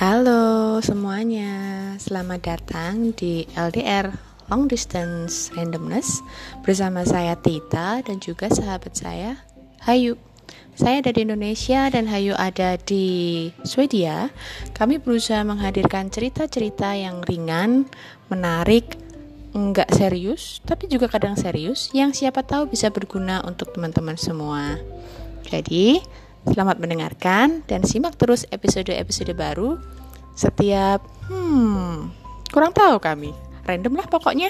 Halo semuanya, selamat datang di LDR Long Distance Randomness bersama saya Tita dan juga sahabat saya Hayu. Saya ada di Indonesia dan Hayu ada di Swedia. Kami berusaha menghadirkan cerita-cerita yang ringan, menarik, enggak serius, tapi juga kadang serius yang siapa tahu bisa berguna untuk teman-teman semua. Jadi, Selamat mendengarkan dan simak terus episode-episode baru setiap hmm kurang tahu kami. Random lah pokoknya.